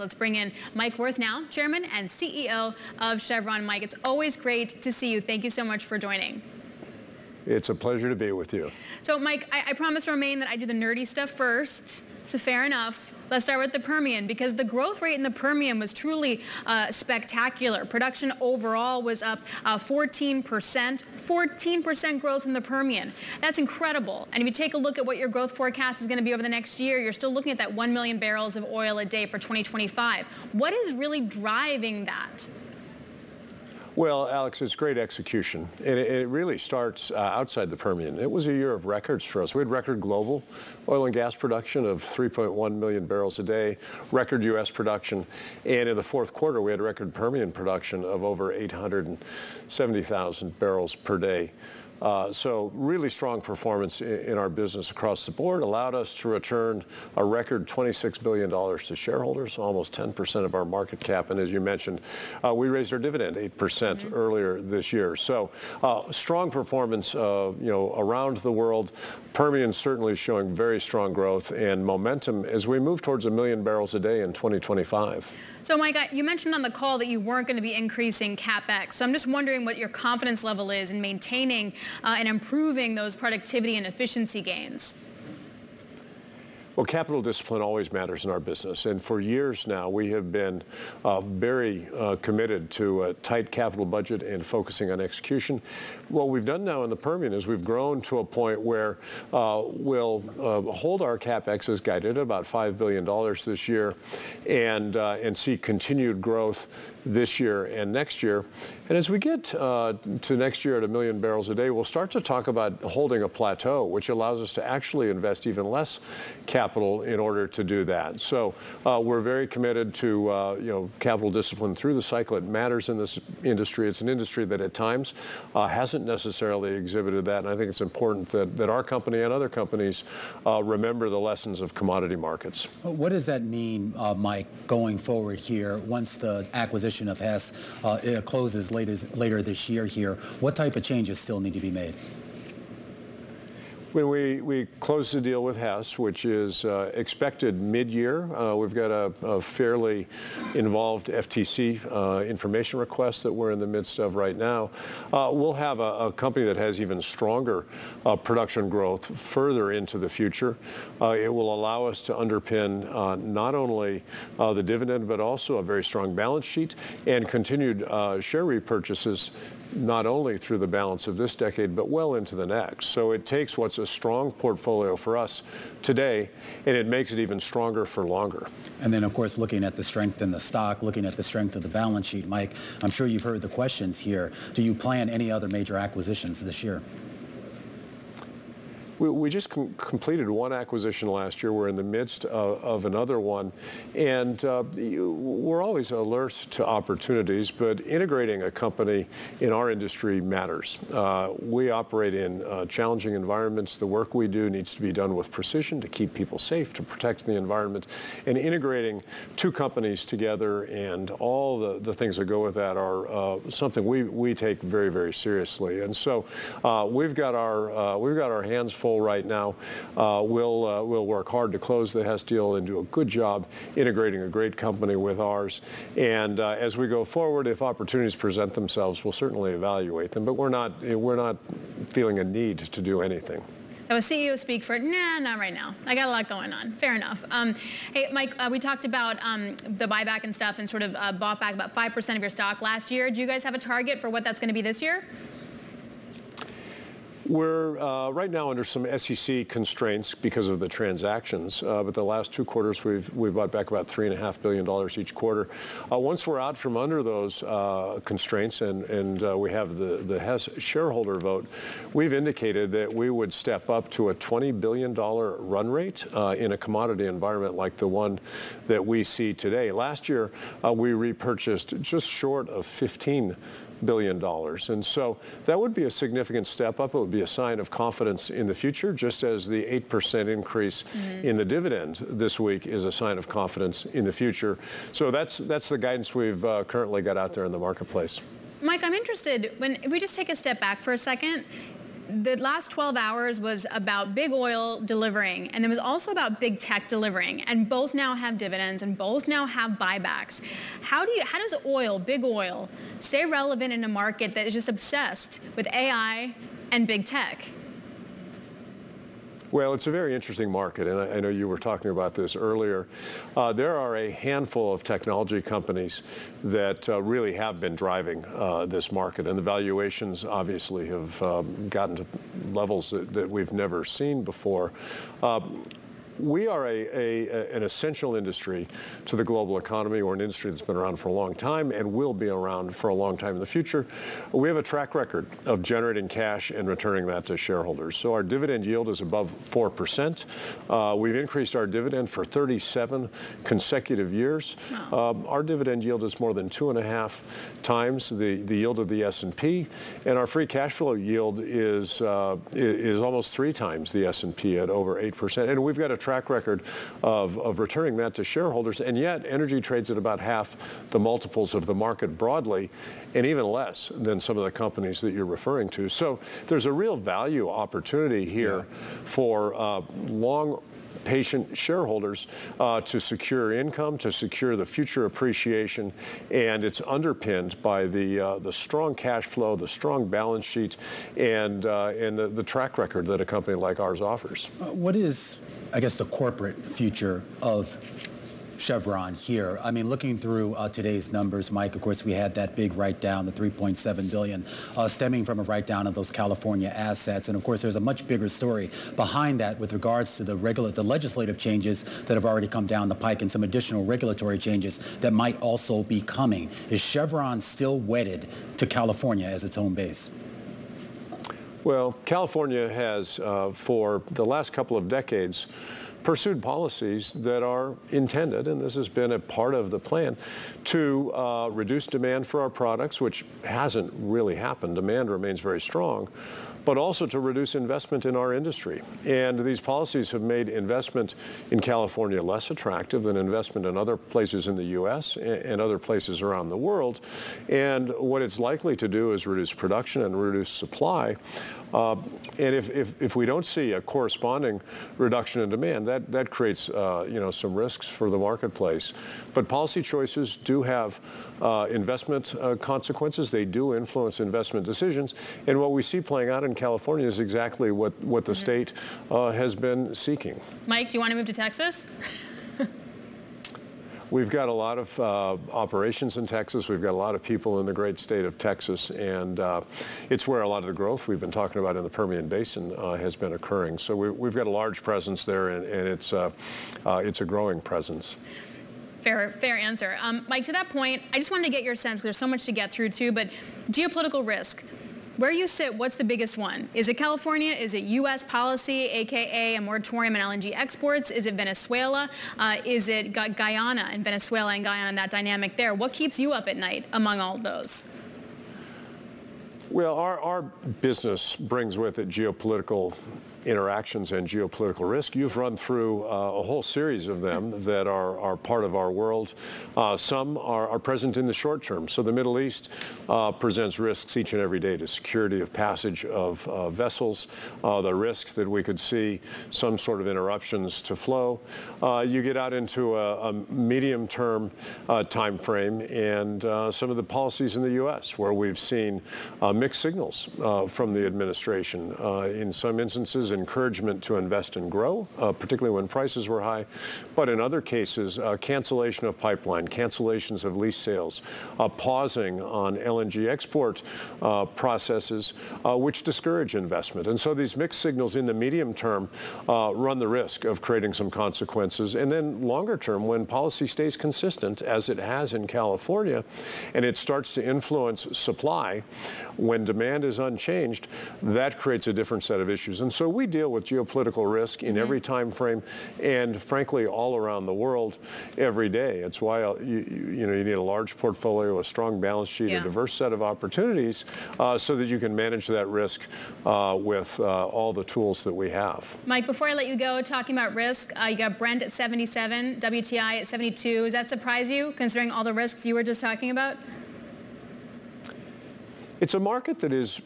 Let's bring in Mike Wirth now, Chairman and CEO of Chevron. Mike, it's always great to see you. Thank you so much for joining. It's a pleasure to be with you. So, Mike, I, I promised Romaine that I do the nerdy stuff first. So fair enough. Let's start with the Permian because the growth rate in the Permian was truly uh, spectacular. Production overall was up uh, 14%, 14% growth in the Permian. That's incredible. And if you take a look at what your growth forecast is going to be over the next year, you're still looking at that 1 million barrels of oil a day for 2025. What is really driving that? Well, Alix, it's great execution. And it, it really starts uh, outside the Permian. It was a year of records for us. We had record global oil and gas production of 3.1 million barrels a day, record U.S. production. And in the fourth quarter, we had record Permian production of over 870,000 barrels per day. Uh, so really strong performance in, in, our business across the board allowed us to return a record $26 billion to shareholders, almost 10% of our market cap. And as you mentioned, uh, we raised our dividend 8% mm hmm earlier this year. So uh, strong performance, uh, you know, around the world. Permian certainly showing very strong growth and momentum as we move towards a million barrels a day in 2025. So Mike, you mentioned on the call that you weren't going to be increasing CapEx. So I'm just wondering what your confidence level is in maintaining uh, and improving those productivity and efficiency gains. Well, capital discipline always matters in our business. And for years now, we have been uh, very uh, committed to a tight capital budget and focusing on execution. What we've done now in the Permian is we've grown to a point where uh, we'll uh, hold our CapEx as guided about $5 billion this year and, uh, and see continued growth this year and next year. And as we get uh, to next year at a million barrels a day, we'll start to talk about holding a plateau, which allows us to actually invest even less capital in order to do that. So uh, we're very committed to uh, you know capital discipline through the cycle. It matters in this industry. It's an industry that at times uh, hasn't necessarily exhibited that, and I think it's important that, that our company and other companies uh, remember the lessons of commodity markets. What does that mean, uh, Mike, going forward here once the acquisition of Hess uh, closes later this year here, what type of changes still need to be made? When we, we closed the deal with Hess, which is uh, expected mid-year, uh, we've got a, a, fairly involved FTC uh, information request that we're in the midst of right now. Uh, we'll have a, a, company that has even stronger uh, production growth further into the future. Uh, it will allow us to underpin not only the dividend, but also a very strong balance sheet and continued share repurchases not only through the balance of this decade, but well into the next. So it takes what's a strong portfolio for us today, and it makes it even stronger for longer. And then, of course, looking at the strength in the stock, looking at the strength of the balance sheet, Mike, I'm sure you've heard the questions here. Do you plan any other major acquisitions this year? We, we just com- completed one acquisition last year. We're in the midst of, of another one. And uh, we're always alert to opportunities, but integrating a company in our industry matters. Uh, we operate in uh, challenging environments. The work we do needs to be done with precision to keep people safe, to protect the environment. And integrating two companies together and all the, the things that go with that are uh, something we, we take very, very seriously. And so uh, we've got our uh, we've got our hands full right now. Uh, we'll, uh, we'll work hard to close the Hess deal and do a good job integrating a great company with ours. And uh, as we go forward, if opportunities present themselves, we'll certainly evaluate them. But we're not, we're not feeling a need to do anything. That was CEO speak for, nah, not right now. I got a lot going on. Fair enough. Um, hey, Mike, uh, we talked about um, the buyback and stuff and sort of uh, bought back about 5% of your stock last year. Do you guys have a target for what that's going to be this year? We're uh, right now under some SEC constraints because of the transactions, uh, but the last two quarters we've we've bought back about three and a half billion dollars each quarter. Uh, once we're out from under those uh, constraints and and uh, we have the the Hess shareholder vote, we've indicated that we would step up to a 20 billion dollar run rate uh, in a commodity environment like the one that we see today. Last year we repurchased just short of 15 billion dollars. And so that would be a significant step up. It would be a sign of confidence in the future, just as the 8% increase mm-hmm. in the dividend this week is a sign of confidence in the future. So that's, that's the guidance we've uh, currently got out there in the marketplace. Mike, I'm interested, when we just take a step back for a second, the last 12 hours was about big oil delivering and it was also about big tech delivering and both now have dividends and both now have buybacks. How do you how does oil, big oil, stay relevant in a market that is just obsessed with AI and big tech? Well, it's a very interesting market, and I, I know you were talking about this earlier. Uh, there are a handful of technology companies that uh, really have been driving uh, this market, and the valuations obviously have um, gotten to levels that, that, we've never seen before. We are a, a, an essential industry to the global economy. We're an industry that's been around for a long time and will be around for a long time in the future. We have a track record of generating cash and returning that to shareholders. So our dividend yield is above 4%. Uh, we've increased our dividend for 37 consecutive years. Wow. Um, our dividend yield is more than two and a half times the, the yield of the S&P, and our free cash flow yield is, uh, is almost three times the S&P at over 8%. And we've got a track record of, of returning that to shareholders, and yet energy trades at about half the multiples of the market broadly, and even less than some of the companies that you're referring to. So there's a real value opportunity here yeah. for uh, long patient shareholders uh, to secure income, to secure the future appreciation, and it's underpinned by the uh, the strong cash flow, the strong balance sheet, and uh, and the, the track record that a company like ours offers. Uh, what is I guess, the corporate future of Chevron here. I mean, looking through uh, today's numbers, Mike, of course, we had that big write-down, the 3.7 billion, uh, stemming from a write-down of those California assets. And of course, there's a much bigger story behind that with regards to the regular, the legislative changes that have already come down the pike and some additional regulatory changes that might also be coming. Is Chevron still wedded to California as its home base? Well, California has, uh, for the last couple of decades, pursued policies that are intended, and this has been a part of the plan, to uh, reduce demand for our products, which hasn't really happened. Demand remains very strong but also to reduce investment in our industry. And these policies have made investment in California less attractive than investment in other places in the U.S. and other places around the world. And what it's likely to do is reduce production and reduce supply. Uh, and if, if, if, we don't see a corresponding reduction in demand, that, that creates uh, you know, some risks for the marketplace. But policy choices do have uh, investment uh, consequences. They do influence investment decisions. And what we see playing out in California is exactly what, what the mm-hmm. state uh, has been seeking. Mike, do you want to move to Texas? We've got a lot of uh, operations in Texas. We've got a lot of people in the great state of Texas, and uh, it's where a lot of the growth we've been talking about in the Permian Basin uh, has been occurring. So we, have got a large presence there, and, and it's, uh, uh, it's a growing presence. Fair, fair answer. Um, Mike, to that point, I just wanted to get your sense, there's so much to get through too, but geopolitical risk, where you sit, what's the biggest one? Is it California? Is it U.S. policy, aka a moratorium on LNG exports? Is it Venezuela? Uh, is it Guyana and Venezuela and Guyana and that dynamic there? What keeps you up at night among all those? Well, our, our business brings with it geopolitical interactions and geopolitical risk. You've run through uh, a whole series of them that are, are part of our world. Uh, some are, are, present in the short term. So the Middle East uh, presents risks each and every day to security of passage of uh, vessels, uh, the risk that we could see some sort of interruptions to flow. Uh, you get out into a, a medium-term time frame and some of the policies in the U.S. where we've seen mixed signals from the administration. in some instances, encouragement to invest and grow, uh, particularly when prices were high. But in other cases, uh, cancellation of pipeline, cancellations of lease sales, pausing on LNG export uh, processes, uh, which discourage investment. And so these mixed signals in the medium term uh, run the risk of creating some consequences. And then longer term, when policy stays consistent, as it has in California, and it starts to influence supply, when demand is unchanged, that creates a different set of issues. And so we deal with geopolitical risk in mm-hmm. every time frame and frankly all around the world every day. It's why uh, you, you know you need a large portfolio, a strong balance sheet, yeah. a diverse set of opportunities uh, so that you can manage that risk uh, with uh, all the tools that we have. Mike, before I let you go, talking about risk, uh, you got Brent at 77, WTI at 72. Does that surprise you considering all the risks you were just talking about? It's a market that is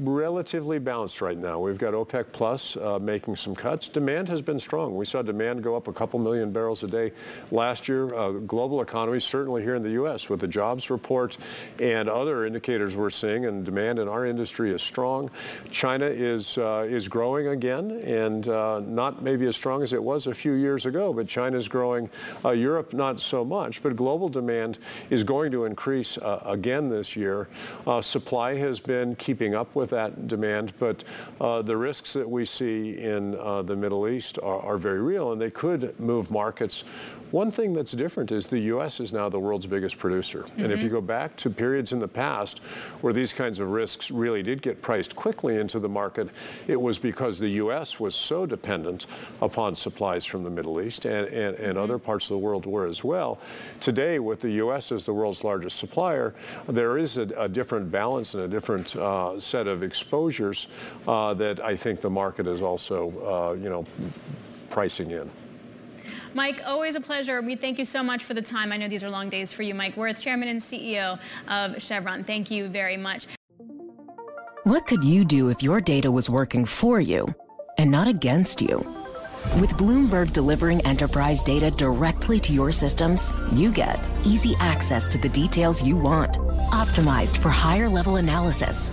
relatively balanced right now. We've got OPEC Plus uh, making some cuts. Demand has been strong. We saw demand go up a couple million barrels a day last year. Uh, global economy, certainly here in the U.S. with the jobs report and other indicators we're seeing, and demand in our industry is strong. China is uh, is growing again, and uh, not maybe as strong as it was a few years ago, but China is growing. Uh, Europe not so much, but global demand is going to increase uh, again this year. supply has been keeping up with with that demand, but uh, the risks that we see in uh, the Middle East are, are very real, and they could move markets one thing that's different is the U.S. is now the world's biggest producer. Mm-hmm. And if you mm-hmm. go back to periods in the past where these kinds of risks really did get priced quickly into the market, it was because the U.S. was so dependent upon supplies from the Middle East and, and, and mm-hmm. other parts of the world were as well. Today, with the U.S. as the world's largest supplier, there is a, a different balance and a different uh, set of exposures uh, that I think the market is also, uh, you know, pricing in. Mike, always a pleasure. We thank you so much for the time. I know these are long days for you, Mike Wirth, Chairman and CEO of Chevron. Thank you very much. What could you do if your data was working for you and not against you? With Bloomberg delivering enterprise data directly to your systems, you get easy access to the details you want, optimized for higher level analysis,